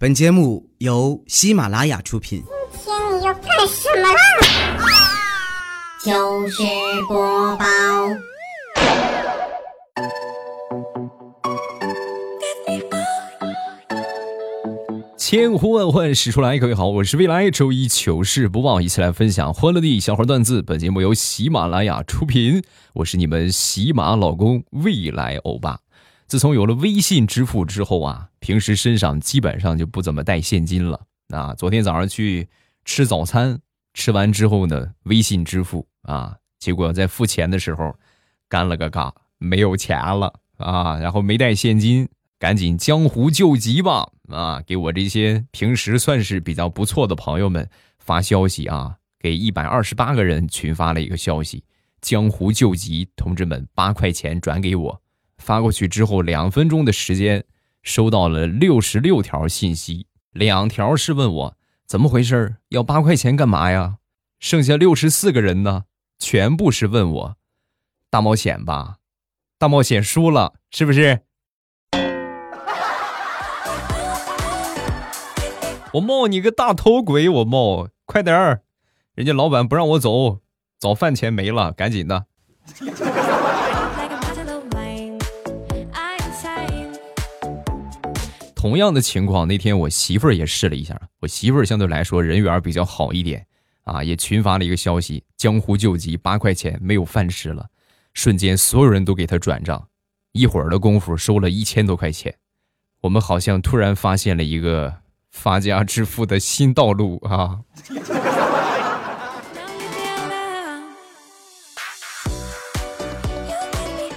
本节目由喜马拉雅出品。今天你要干什么啦？糗事播报，千呼万唤始出来，各位好，我是未来周一糗事播报，一起来分享欢乐地小花段子。本节目由喜马拉雅出品，我是你们喜马老公未来欧巴。自从有了微信支付之后啊，平时身上基本上就不怎么带现金了。啊，昨天早上去吃早餐，吃完之后呢，微信支付啊，结果在付钱的时候，干了个尬，没有钱了啊，然后没带现金。赶紧江湖救急吧！啊，给我这些平时算是比较不错的朋友们发消息啊，给一百二十八个人群发了一个消息：江湖救急，同志们，八块钱转给我。发过去之后，两分钟的时间，收到了六十六条信息，两条是问我怎么回事要八块钱干嘛呀？剩下六十四个人呢，全部是问我大冒险吧？大冒险输了是不是？我冒你个大头鬼！我冒，快点儿，人家老板不让我走，早饭钱没了，赶紧的。同样的情况，那天我媳妇儿也试了一下，我媳妇儿相对来说人缘比较好一点啊，也群发了一个消息：江湖救急，八块钱没有饭吃了。瞬间，所有人都给他转账，一会儿的功夫收了一千多块钱。我们好像突然发现了一个。发家致富的新道路啊！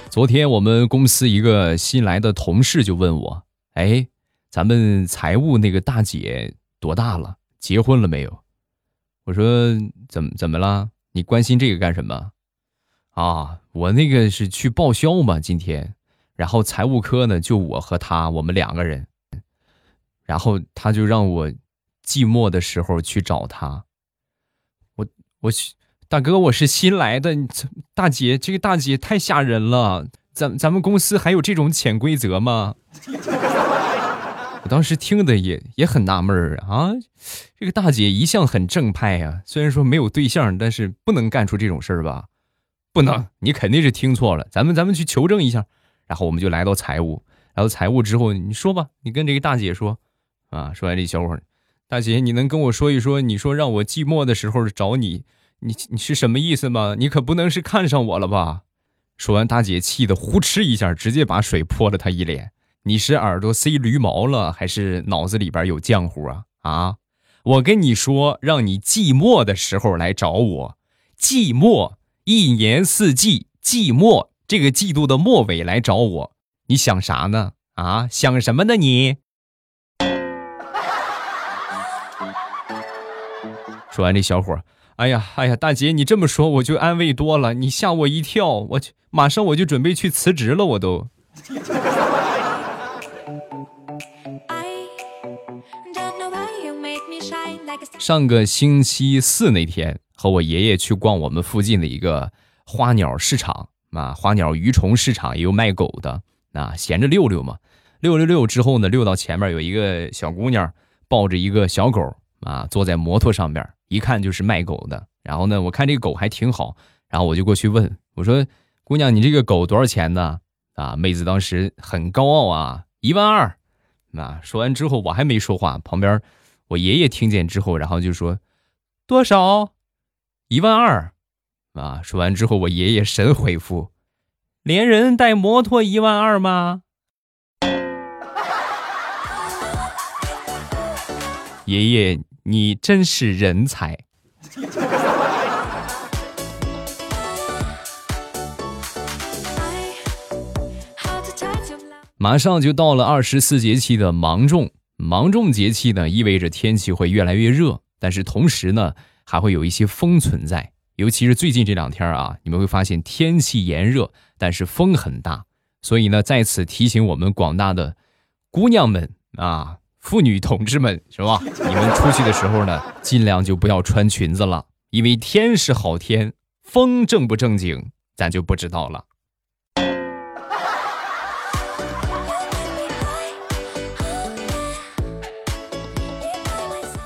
昨天我们公司一个新来的同事就问我：“哎，咱们财务那个大姐多大了？结婚了没有？”我说：“怎么怎么了？你关心这个干什么？”啊，我那个是去报销嘛，今天，然后财务科呢就我和他，我们两个人。然后他就让我寂寞的时候去找他。我我去大哥，我是新来的，大姐，这个大姐太吓人了。咱咱们公司还有这种潜规则吗？我当时听的也也很纳闷儿啊。这个大姐一向很正派呀，虽然说没有对象，但是不能干出这种事儿吧？不能，你肯定是听错了。咱们咱们去求证一下。然后我们就来到财务，来到财务之后，你说吧，你跟这个大姐说。啊，说完这小伙儿，大姐，你能跟我说一说，你说让我寂寞的时候找你，你你是什么意思吗？你可不能是看上我了吧？说完，大姐气得呼哧一下，直接把水泼了他一脸。你是耳朵塞驴毛了，还是脑子里边有浆糊啊？啊！我跟你说，让你寂寞的时候来找我，寂寞一年四季，寂寞这个季度的末尾来找我，你想啥呢？啊，想什么呢你？说完，这小伙，哎呀，哎呀，大姐，你这么说我就安慰多了。你吓我一跳，我去，马上我就准备去辞职了。我都。上个星期四那天，和我爷爷去逛我们附近的一个花鸟市场啊，花鸟鱼虫市场也有卖狗的啊，闲着溜溜嘛。溜溜溜之后呢，溜到前面有一个小姑娘抱着一个小狗啊，坐在摩托上面。一看就是卖狗的，然后呢，我看这狗还挺好，然后我就过去问我说：“姑娘，你这个狗多少钱呢？”啊，妹子当时很高傲啊，一万二。啊，说完之后我还没说话，旁边我爷爷听见之后，然后就说：“多少？一万二。”啊，说完之后我爷爷神回复：“连人带摩托一万二吗？”爷爷。你真是人才！马上就到了二十四节气的芒种，芒种节气呢，意味着天气会越来越热，但是同时呢，还会有一些风存在。尤其是最近这两天啊，你们会发现天气炎热，但是风很大。所以呢，在此提醒我们广大的姑娘们啊。妇女同志们，是吧？你们出去的时候呢，尽量就不要穿裙子了，因为天是好天，风正不正经，咱就不知道了。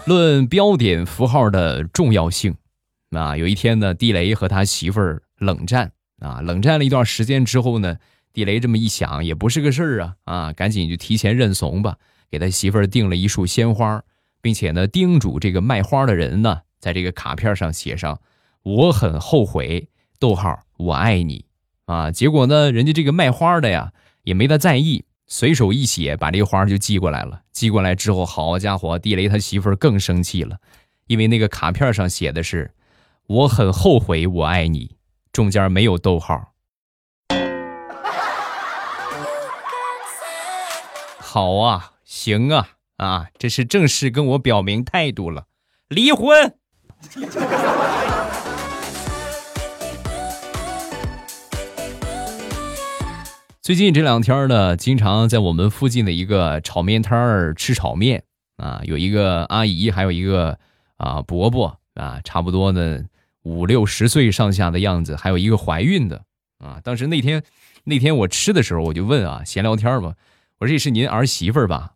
论标点符号的重要性，啊，有一天呢，地雷和他媳妇儿冷战啊，冷战了一段时间之后呢，地雷这么一想，也不是个事儿啊，啊，赶紧就提前认怂吧，给他媳妇儿订了一束鲜花，并且呢，叮嘱这个卖花的人呢，在这个卡片上写上“我很后悔”，逗号，我爱你，啊，结果呢，人家这个卖花的呀，也没他在意。随手一写，把这个花就寄过来了。寄过来之后，好家伙，地雷他媳妇儿更生气了，因为那个卡片上写的是“我很后悔我爱你”，中间没有逗号。好啊，行啊，啊，这是正式跟我表明态度了，离婚。最近这两天呢，经常在我们附近的一个炒面摊儿吃炒面啊，有一个阿姨，还有一个啊伯伯啊，差不多呢五六十岁上下的样子，还有一个怀孕的啊。当时那天那天我吃的时候，我就问啊，闲聊天嘛，我说这是您儿媳妇吧？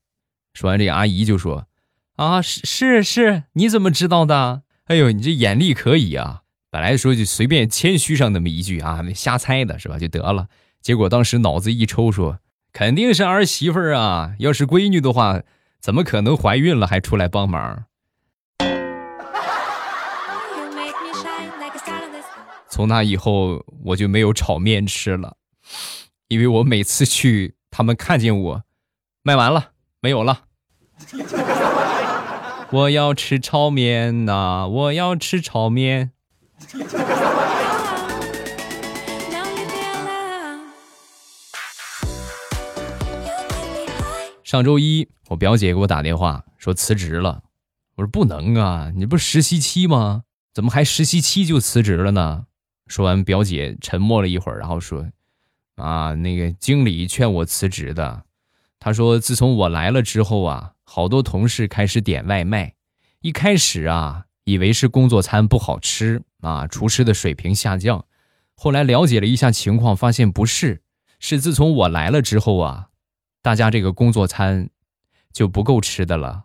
说完，这阿姨就说啊，是是是，你怎么知道的？哎呦，你这眼力可以啊！本来说就随便谦虚上那么一句啊，瞎猜的是吧？就得了。结果当时脑子一抽，说肯定是儿媳妇儿啊！要是闺女的话，怎么可能怀孕了还出来帮忙？从那以后我就没有炒面吃了，因为我每次去，他们看见我卖完了，没有了。我要吃炒面呐！我要吃炒面。上周一，我表姐给我打电话说辞职了。我说不能啊，你不是实习期吗？怎么还实习期就辞职了呢？说完，表姐沉默了一会儿，然后说：“啊，那个经理劝我辞职的。他说，自从我来了之后啊，好多同事开始点外卖。一开始啊，以为是工作餐不好吃啊，厨师的水平下降。后来了解了一下情况，发现不是，是自从我来了之后啊。”大家这个工作餐就不够吃的了，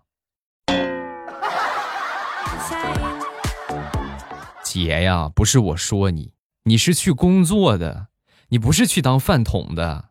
姐呀，不是我说你，你是去工作的，你不是去当饭桶的。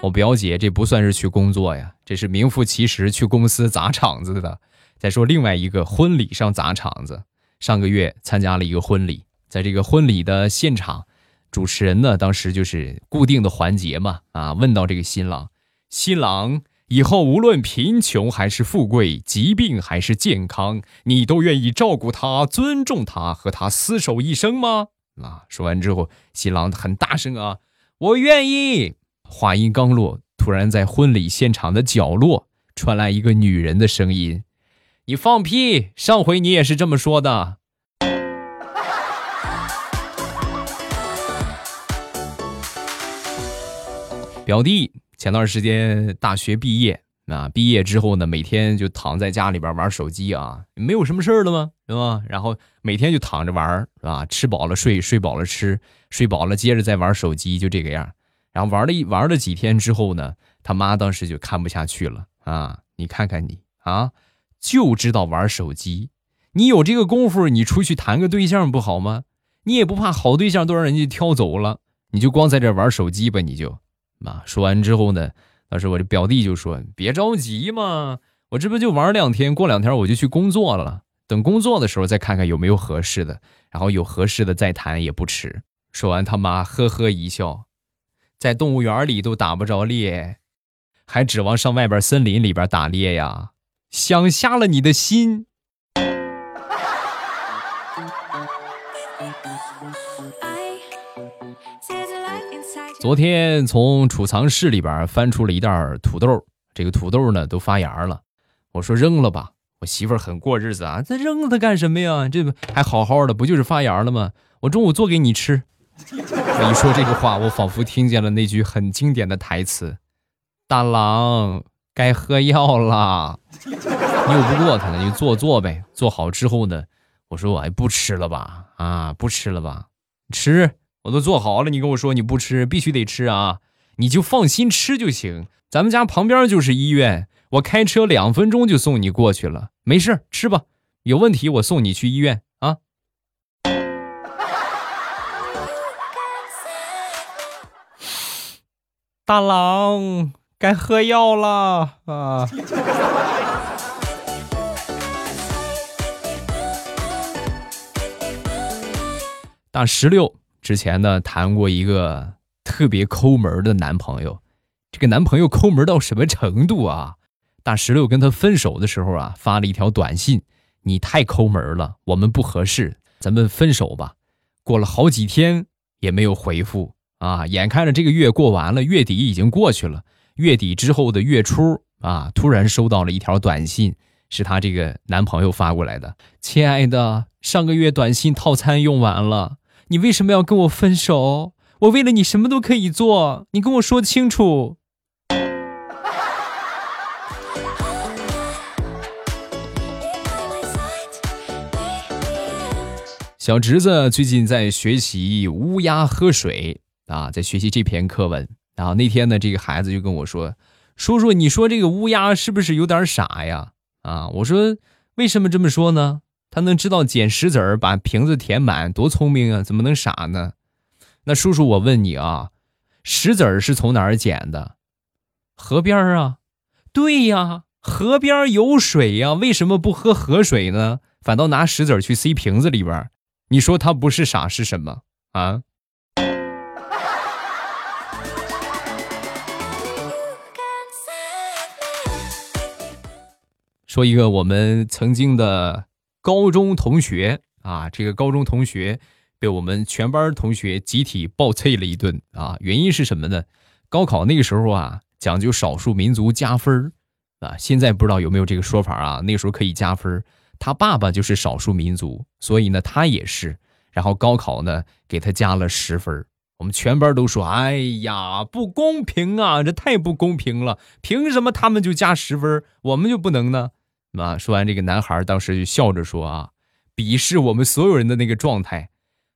我表姐这不算是去工作呀，这是名副其实去公司砸场子的。再说另外一个婚礼上砸场子，上个月参加了一个婚礼。在这个婚礼的现场，主持人呢，当时就是固定的环节嘛，啊，问到这个新郎，新郎以后无论贫穷还是富贵，疾病还是健康，你都愿意照顾他、尊重他和他厮守一生吗？啊，说完之后，新郎很大声啊，我愿意。话音刚落，突然在婚礼现场的角落传来一个女人的声音：“你放屁！上回你也是这么说的。”表弟前段时间大学毕业啊，毕业之后呢，每天就躺在家里边玩手机啊，没有什么事儿了吗？是吧？然后每天就躺着玩是吧？吃饱了睡，睡饱了吃，睡饱了接着再玩手机，就这个样。然后玩了一玩了几天之后呢，他妈当时就看不下去了啊！你看看你啊，就知道玩手机，你有这个功夫，你出去谈个对象不好吗？你也不怕好对象都让人家挑走了，你就光在这玩手机吧，你就。啊，说完之后呢，当时我这表弟就说：“别着急嘛，我这不就玩两天，过两天我就去工作了。等工作的时候再看看有没有合适的，然后有合适的再谈也不迟。”说完，他妈呵呵一笑，在动物园里都打不着猎，还指望上外边森林里边打猎呀？想瞎了你的心。昨天从储藏室里边翻出了一袋土豆，这个土豆呢都发芽了。我说扔了吧，我媳妇儿很过日子啊，这扔它干什么呀？这不还好好的，不就是发芽了吗？我中午做给你吃。我一说这个话，我仿佛听见了那句很经典的台词：“大郎该喝药了。”拗不过他了，你做做呗。做好之后呢，我说我还不吃了吧？啊，不吃了吧？吃。我都做好了，你跟我说你不吃，必须得吃啊！你就放心吃就行。咱们家旁边就是医院，我开车两分钟就送你过去了，没事吃吧。有问题我送你去医院啊。大郎，该喝药了啊！大石榴之前呢谈过一个特别抠门的男朋友，这个男朋友抠门到什么程度啊？大石榴跟他分手的时候啊，发了一条短信：“你太抠门了，我们不合适，咱们分手吧。”过了好几天也没有回复啊，眼看着这个月过完了，月底已经过去了，月底之后的月初啊，突然收到了一条短信，是她这个男朋友发过来的：“亲爱的，上个月短信套餐用完了。”你为什么要跟我分手？我为了你什么都可以做，你跟我说清楚。小侄子最近在学习《乌鸦喝水》啊，在学习这篇课文。然后那天呢，这个孩子就跟我说：“叔叔，你说这个乌鸦是不是有点傻呀？”啊，我说：“为什么这么说呢？”他能知道捡石子儿把瓶子填满，多聪明啊！怎么能傻呢？那叔叔，我问你啊，石子儿是从哪儿捡的？河边儿啊？对呀，河边有水呀，为什么不喝河水呢？反倒拿石子儿去塞瓶子里边儿？你说他不是傻是什么啊？说一个我们曾经的。高中同学啊，这个高中同学被我们全班同学集体暴啐了一顿啊！原因是什么呢？高考那个时候啊，讲究少数民族加分啊。现在不知道有没有这个说法啊？那时候可以加分他爸爸就是少数民族，所以呢，他也是。然后高考呢，给他加了十分我们全班都说：“哎呀，不公平啊！这太不公平了！凭什么他们就加十分我们就不能呢？”啊！说完，这个男孩当时就笑着说：“啊，鄙视我们所有人的那个状态。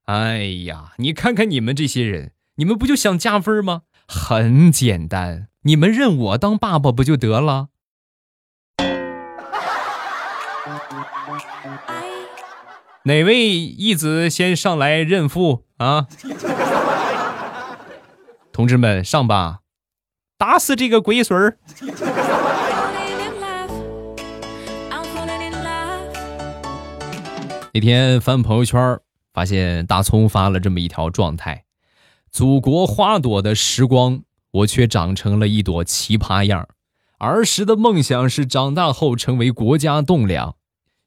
哎呀，你看看你们这些人，你们不就想加分吗？很简单，你们认我当爸爸不就得了？哪位义子先上来认父啊？同志们，上吧，打死这个龟孙儿！”那天翻朋友圈，发现大葱发了这么一条状态：“祖国花朵的时光，我却长成了一朵奇葩样。儿时的梦想是长大后成为国家栋梁，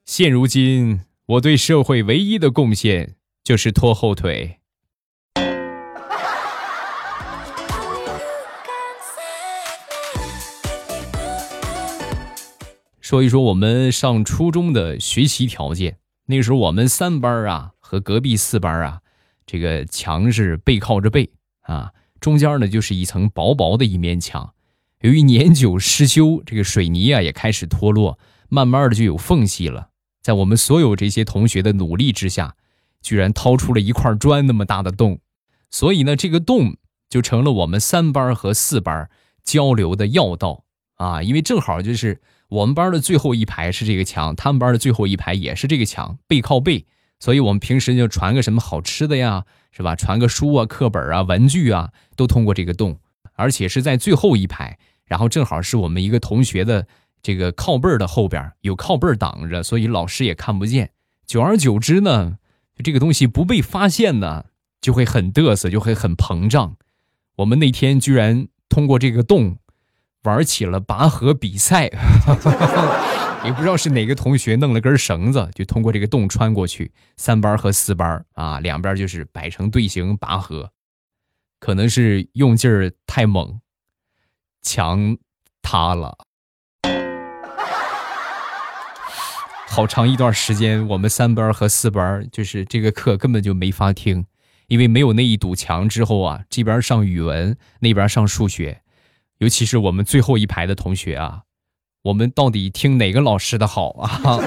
现如今我对社会唯一的贡献就是拖后腿。”说一说我们上初中的学习条件。那时候我们三班啊和隔壁四班啊，这个墙是背靠着背啊，中间呢就是一层薄薄的一面墙。由于年久失修，这个水泥啊也开始脱落，慢慢的就有缝隙了。在我们所有这些同学的努力之下，居然掏出了一块砖那么大的洞，所以呢，这个洞就成了我们三班和四班交流的要道啊，因为正好就是。我们班的最后一排是这个墙，他们班的最后一排也是这个墙，背靠背，所以我们平时就传个什么好吃的呀，是吧？传个书啊、课本啊、文具啊，都通过这个洞，而且是在最后一排，然后正好是我们一个同学的这个靠背的后边有靠背挡着，所以老师也看不见。久而久之呢，这个东西不被发现呢，就会很嘚瑟，就会很膨胀。我们那天居然通过这个洞。玩起了拔河比赛，也不知道是哪个同学弄了根绳子，就通过这个洞穿过去。三班和四班啊，两边就是摆成队形拔河，可能是用劲儿太猛，墙塌了。好长一段时间，我们三班和四班就是这个课根本就没法听，因为没有那一堵墙之后啊，这边上语文，那边上数学。尤其是我们最后一排的同学啊，我们到底听哪个老师的好啊？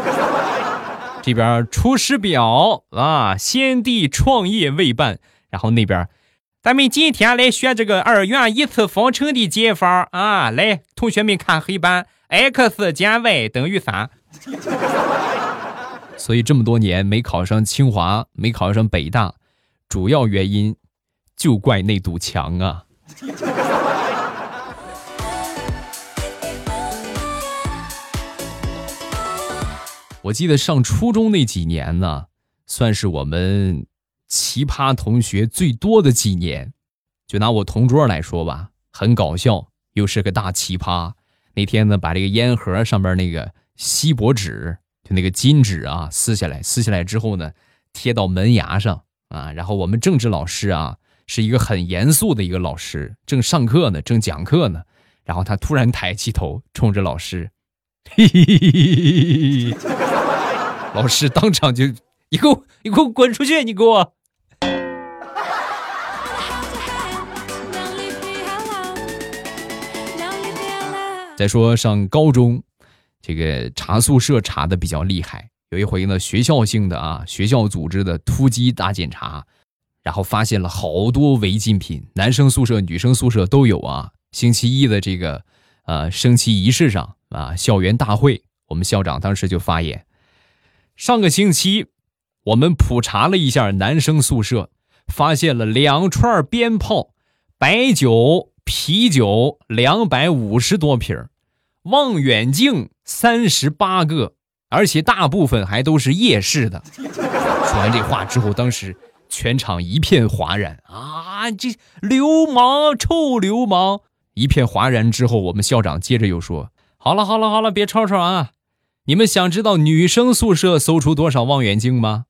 这边《出师表》啊，先帝创业未半，然后那边咱们今天来学这个二元一次方程的解法啊！来，同学们看黑板，x 减 y 等于三。所以这么多年没考上清华，没考上北大，主要原因就怪那堵墙啊！我记得上初中那几年呢，算是我们奇葩同学最多的几年。就拿我同桌来说吧，很搞笑，又是个大奇葩。那天呢，把这个烟盒上面那个锡箔纸，就那个金纸啊，撕下来，撕下来之后呢，贴到门牙上啊。然后我们政治老师啊，是一个很严肃的一个老师，正上课呢，正讲课呢。然后他突然抬起头，冲着老师，嘿嘿嘿嘿嘿嘿。老师当场就，你给我，你给我滚出去！你给我。再说上高中，这个查宿舍查的比较厉害。有一回呢，学校性的啊，学校组织的突击大检查，然后发现了好多违禁品，男生宿舍、女生宿舍都有啊。星期一的这个，呃，升旗仪式上啊，校园大会，我们校长当时就发言。上个星期，我们普查了一下男生宿舍，发现了两串鞭炮、白酒、啤酒两百五十多瓶，望远镜三十八个，而且大部分还都是夜视的。说完这话之后，当时全场一片哗然啊！这流氓，臭流氓！一片哗然之后，我们校长接着又说：“好了，好了，好了，别吵吵啊！”你们想知道女生宿舍搜出多少望远镜吗？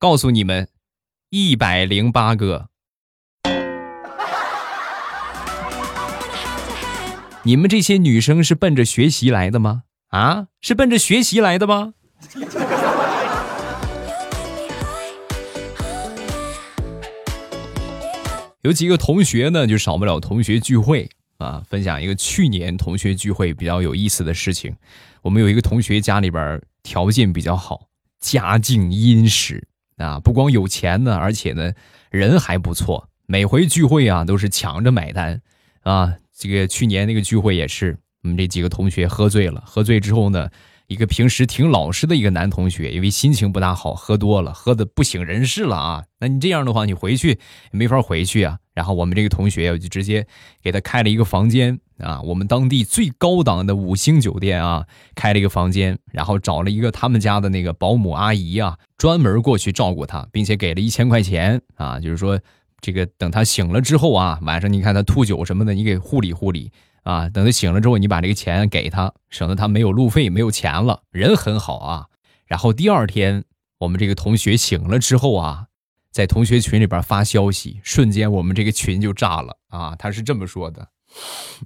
告诉你们，一百零八个。你们这些女生是奔着学习来的吗？啊，是奔着学习来的吗？有几个同学呢，就少不了同学聚会啊。分享一个去年同学聚会比较有意思的事情。我们有一个同学家里边条件比较好，家境殷实啊，不光有钱呢，而且呢人还不错。每回聚会啊都是抢着买单啊。这个去年那个聚会也是，我们这几个同学喝醉了，喝醉之后呢。一个平时挺老实的一个男同学，因为心情不大好，喝多了，喝的不省人事了啊！那你这样的话，你回去没法回去啊。然后我们这个同学就直接给他开了一个房间啊，我们当地最高档的五星酒店啊，开了一个房间，然后找了一个他们家的那个保姆阿姨啊，专门过去照顾他，并且给了一千块钱啊，就是说这个等他醒了之后啊，晚上你看他吐酒什么的，你给护理护理。啊，等他醒了之后，你把这个钱给他，省得他没有路费，没有钱了。人很好啊。然后第二天，我们这个同学醒了之后啊，在同学群里边发消息，瞬间我们这个群就炸了啊。他是这么说的：“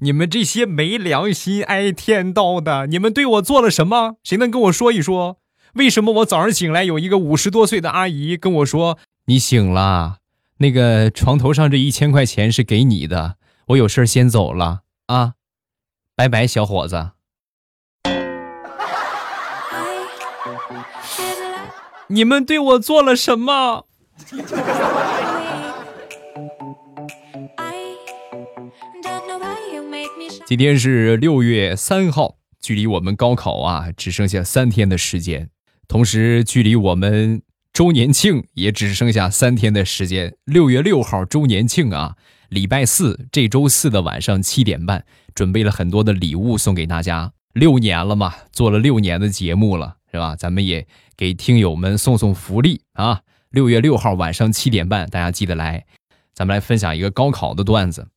你们这些没良心、挨天道的，你们对我做了什么？谁能跟我说一说？为什么我早上醒来有一个五十多岁的阿姨跟我说：‘你醒了，那个床头上这一千块钱是给你的，我有事先走了。’”啊，拜拜，小伙子！你们对我做了什么？今天是六月三号，距离我们高考啊只剩下三天的时间，同时距离我们周年庆也只剩下三天的时间。六月六号周年庆啊！礼拜四，这周四的晚上七点半，准备了很多的礼物送给大家。六年了嘛，做了六年的节目了，是吧？咱们也给听友们送送福利啊！六月六号晚上七点半，大家记得来。咱们来分享一个高考的段子，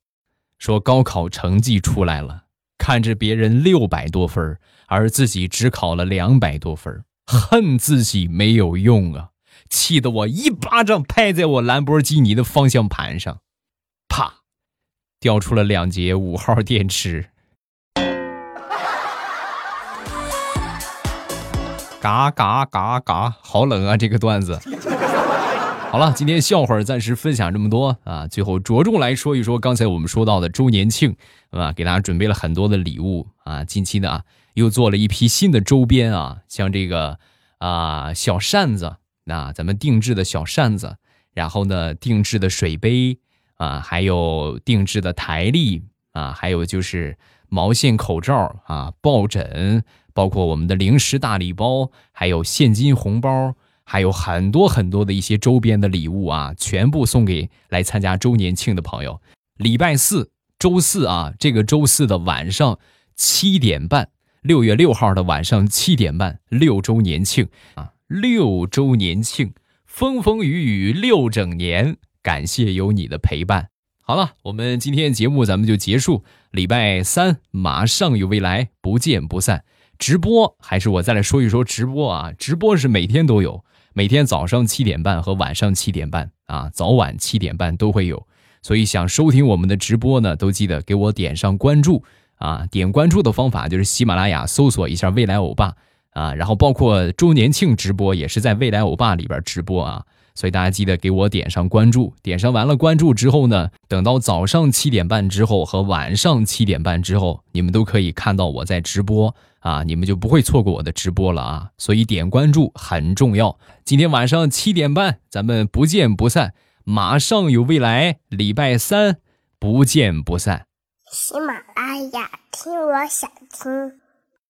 说高考成绩出来了，看着别人六百多分，而自己只考了两百多分，恨自己没有用啊！气得我一巴掌拍在我兰博基尼的方向盘上。啪，掉出了两节五号电池。嘎嘎嘎嘎，好冷啊！这个段子。好了，今天笑话暂时分享这么多啊。最后着重来说一说刚才我们说到的周年庆啊，给大家准备了很多的礼物啊。近期呢，又做了一批新的周边啊，像这个啊小扇子，那咱们定制的小扇子，然后呢定制的水杯。啊，还有定制的台历啊，还有就是毛线口罩啊、抱枕，包括我们的零食大礼包，还有现金红包，还有很多很多的一些周边的礼物啊，全部送给来参加周年庆的朋友。礼拜四、周四啊，这个周四的晚上七点半，六月六号的晚上七点半，六周年庆啊，六周年庆，风风雨雨六整年，感谢有你的陪伴。好了，我们今天节目咱们就结束。礼拜三马上有未来，不见不散。直播还是我再来说一说直播啊，直播是每天都有，每天早上七点半和晚上七点半啊，早晚七点半都会有。所以想收听我们的直播呢，都记得给我点上关注啊！点关注的方法就是喜马拉雅搜索一下“未来欧巴”啊，然后包括周年庆直播也是在“未来欧巴”里边直播啊。所以大家记得给我点上关注，点上完了关注之后呢，等到早上七点半之后和晚上七点半之后，你们都可以看到我在直播啊，你们就不会错过我的直播了啊。所以点关注很重要。今天晚上七点半，咱们不见不散。马上有未来，礼拜三不见不散。喜马拉雅听，我想听。